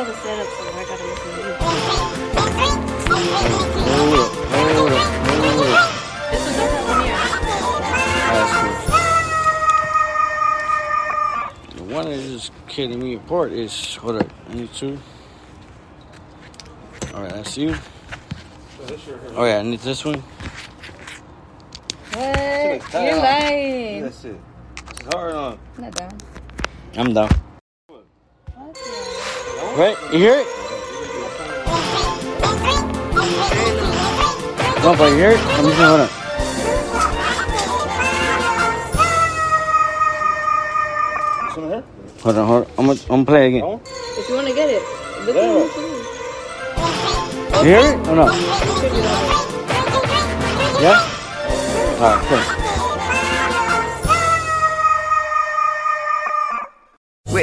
know the setup, so I gotta listen to you. Hold up, hold up, hold up. This one doesn't have one here. That's cool. The one that is killing me apart is hold up. I need two. All right, that's you. Oh yeah, I need this one. What? You're lying. That's it. It's hard on. Not down. I'm down. Right, you hear it? No, but you hear it? I'm just gonna hold on. Hold on, hold on. I'm gonna, I'm gonna play again. If you want to get it, look at what you need. You hear it or no? Yeah? Alright, cool.